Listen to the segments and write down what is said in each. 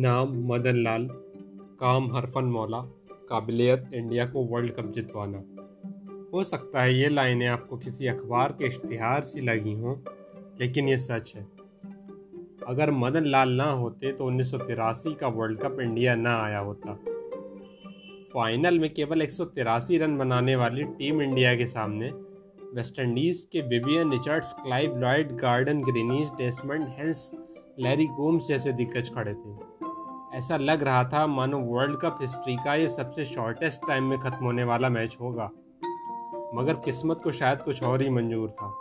नाम मदन लाल, काम हरफन मौला, काबिलियत इंडिया को वर्ल्ड कप जितवाना। हो सकता है ये लाइनें आपको किसी अखबार के इश्तिहार सी लगी हों, लेकिन ये सच है। अगर मदन लाल ना होते तो उन्नीस सौ तिरासी का वर्ल्ड कप इंडिया ना आया होता। फाइनल में केवल एक सौ तिरासी रन बनाने वाली टीम इंडिया के सामने वेस्टइंडीज़ के Vivian Richards, Clive Lloyd, Gordon, Greenidge, Desmond, Haynes, Larry Gomes जैसे दिग्गज खड़े थे। ऐसा लग रहा था मानो वर्ल्ड कप हिस्ट्री का ये सबसे शॉर्टेस्ट टाइम में ख़त्म होने वाला मैच होगा। मगर किस्मत को शायद कुछ और ही मंजूर था।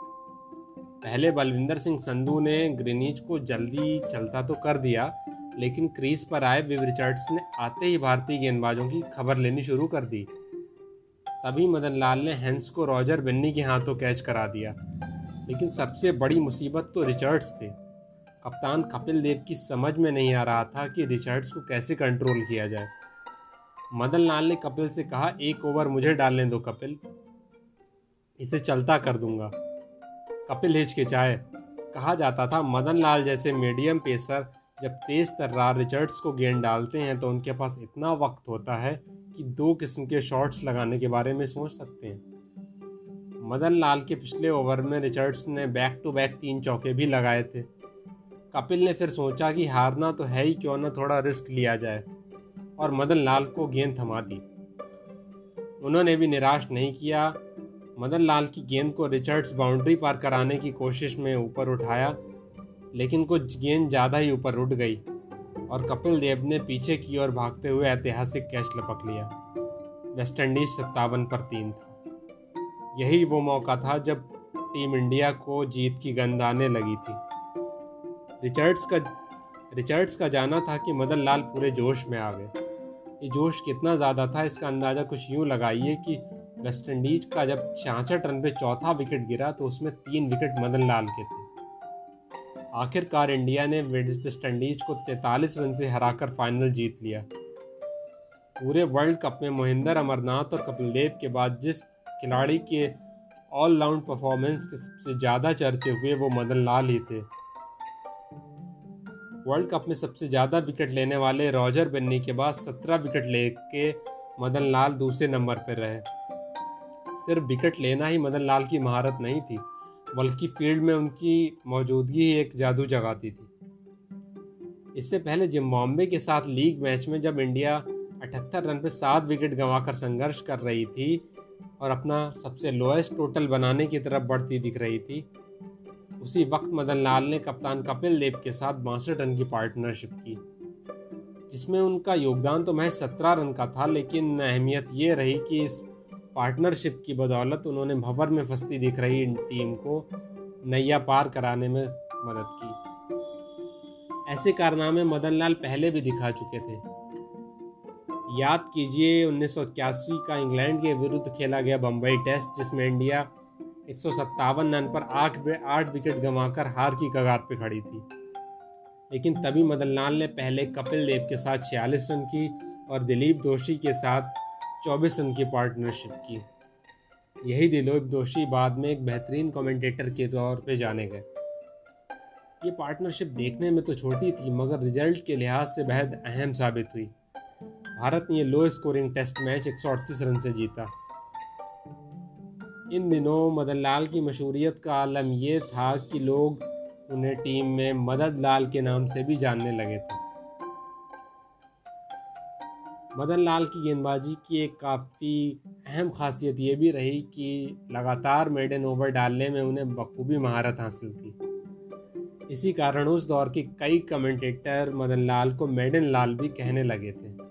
पहले बलविंदर सिंह संधू ने ग्रीनीज को जल्दी चलता तो कर दिया, लेकिन क्रीज पर आए विव रिचर्ड्स ने आते ही भारतीय गेंदबाजों की खबर लेनी शुरू कर दी। तभी मदन लाल ने हैंस को रॉजर बिन्नी के हाथों कैच करा दिया। लेकिन सबसे बड़ी मुसीबत तो रिचर्ड्स थे। कप्तान कपिल देव की समझ में नहीं आ रहा था कि रिचर्ड्स को कैसे कंट्रोल किया जाए। मदन लाल ने कपिल से कहा, एक ओवर मुझे डालने दो कपिल। इसे चलता कर दूँगा। कपिल हिचकिचाए। कहा जाता था मदन लाल जैसे मीडियम पेसर जब तेज तर्रार रिचर्ड्स को गेंद डालते हैं तो उनके पास इतना वक्त होता है कि दो किस्म के शॉट्स लगाने के बारे में सोच सकते हैं। मदन लाल के पिछले ओवर में रिचर्ड्स ने बैक टू बैक तीन चौके भी लगाए थे। कपिल ने फिर सोचा कि हारना तो है ही, क्यों ना थोड़ा रिस्क लिया जाए और मदन लाल को गेंद थमा दी। उन्होंने भी निराश नहीं किया। मदन लाल की गेंद को रिचर्ड्स बाउंड्री पार कराने की कोशिश में ऊपर उठाया, लेकिन कुछ गेंद ज़्यादा ही ऊपर उठ गई और कपिल देव ने पीछे की ओर भागते हुए ऐतिहासिक कैच लपक लिया। वेस्ट इंडीज सत्तावन पर तीन था। यही वो मौका था जब टीम इंडिया को जीत की गंद आने लगी थी। रिचर्ड्स का रिचर्ड्स का जाना था कि मदन लाल पूरे जोश में आ गए। ये जोश कितना ज़्यादा था, इसका अंदाज़ा कुछ यूँ लगाइए कि वेस्ट इंडीज का जब छियासठ रन पे चौथा विकेट गिरा तो उसमें तीन विकेट मदन लाल के थे। आखिरकार इंडिया ने वेस्ट इंडीज को 43 रन से हराकर फाइनल जीत लिया। पूरे वर्ल्ड कप में मोहिंदर, अमरनाथ और कपिल देव के बाद जिस खिलाड़ी के ऑल राउंड परफॉर्मेंस के सबसे ज़्यादा चर्चे हुए, वो मदन लाल ही थे। वर्ल्ड कप में सबसे ज़्यादा विकेट लेने वाले रॉजर बन्नी के बाद सत्रह विकेट लेके मदन लाल दूसरे नंबर पर रहे। सिर्फ़ विकेट लेना ही मदन लाल की महारत नहीं थी, बल्कि फ़ील्ड में उनकी मौजूदगी ही एक जादू जगाती थी। इससे पहले जिम्बाब्वे के साथ लीग मैच में जब इंडिया अठहत्तर रन पर सात विकेट गंवाकर संघर्ष कर रही थी और अपना सबसे लोएस्ट टोटल बनाने की तरफ़ बढ़ती दिख रही थी उसी वक्त मदन लाल ने कप्तान कपिल देव के साथ बासठ रन की पार्टनरशिप की, जिसमें उनका योगदान तो महज सत्रह रन का था, लेकिन अहमियत ये रही कि इस पार्टनरशिप की बदौलत उन्होंने भवर में फंसती दिख रही टीम को नैया पार कराने में मदद की। ऐसे कारनामे मदन लाल पहले भी दिखा चुके थे। याद कीजिए, उन्नीस सौ इक्यासी का इंग्लैंड के विरुद्ध खेला गया बम्बई टेस्ट, जिसमें इंडिया एक सौ सत्तावन रन पर आठ आठ विकेट गंवाकर हार की कगार पर खड़ी थी। लेकिन तभी मदन लाल ने पहले कपिल देव के साथ छियालीस रन की और दिलीप दोषी के साथ चौबीस रन की पार्टनरशिप की। यही दिलीप दोषी बाद में एक बेहतरीन कमेंटेटर के तौर पे जाने गए। ये पार्टनरशिप देखने में तो छोटी थी, मगर रिज़ल्ट के लिहाज से बेहद अहम साबित हुई। भारत ने ये लो स्कोरिंग टेस्ट मैच एक सौ अड़तीस रन से जीता। इन दिनों मदन लाल की मशहूरियत का आलम ये था कि लोग उन्हें टीम में मदद लाल के नाम से भी जानने लगे थे। मदन लाल की गेंदबाजी की एक काफ़ी अहम खासियत ये भी रही कि लगातार मेडन ओवर डालने में उन्हें बखूबी महारत हासिल थी। इसी कारण उस दौर के कई कमेंटेटर मदन लाल को मेडन लाल भी कहने लगे थे।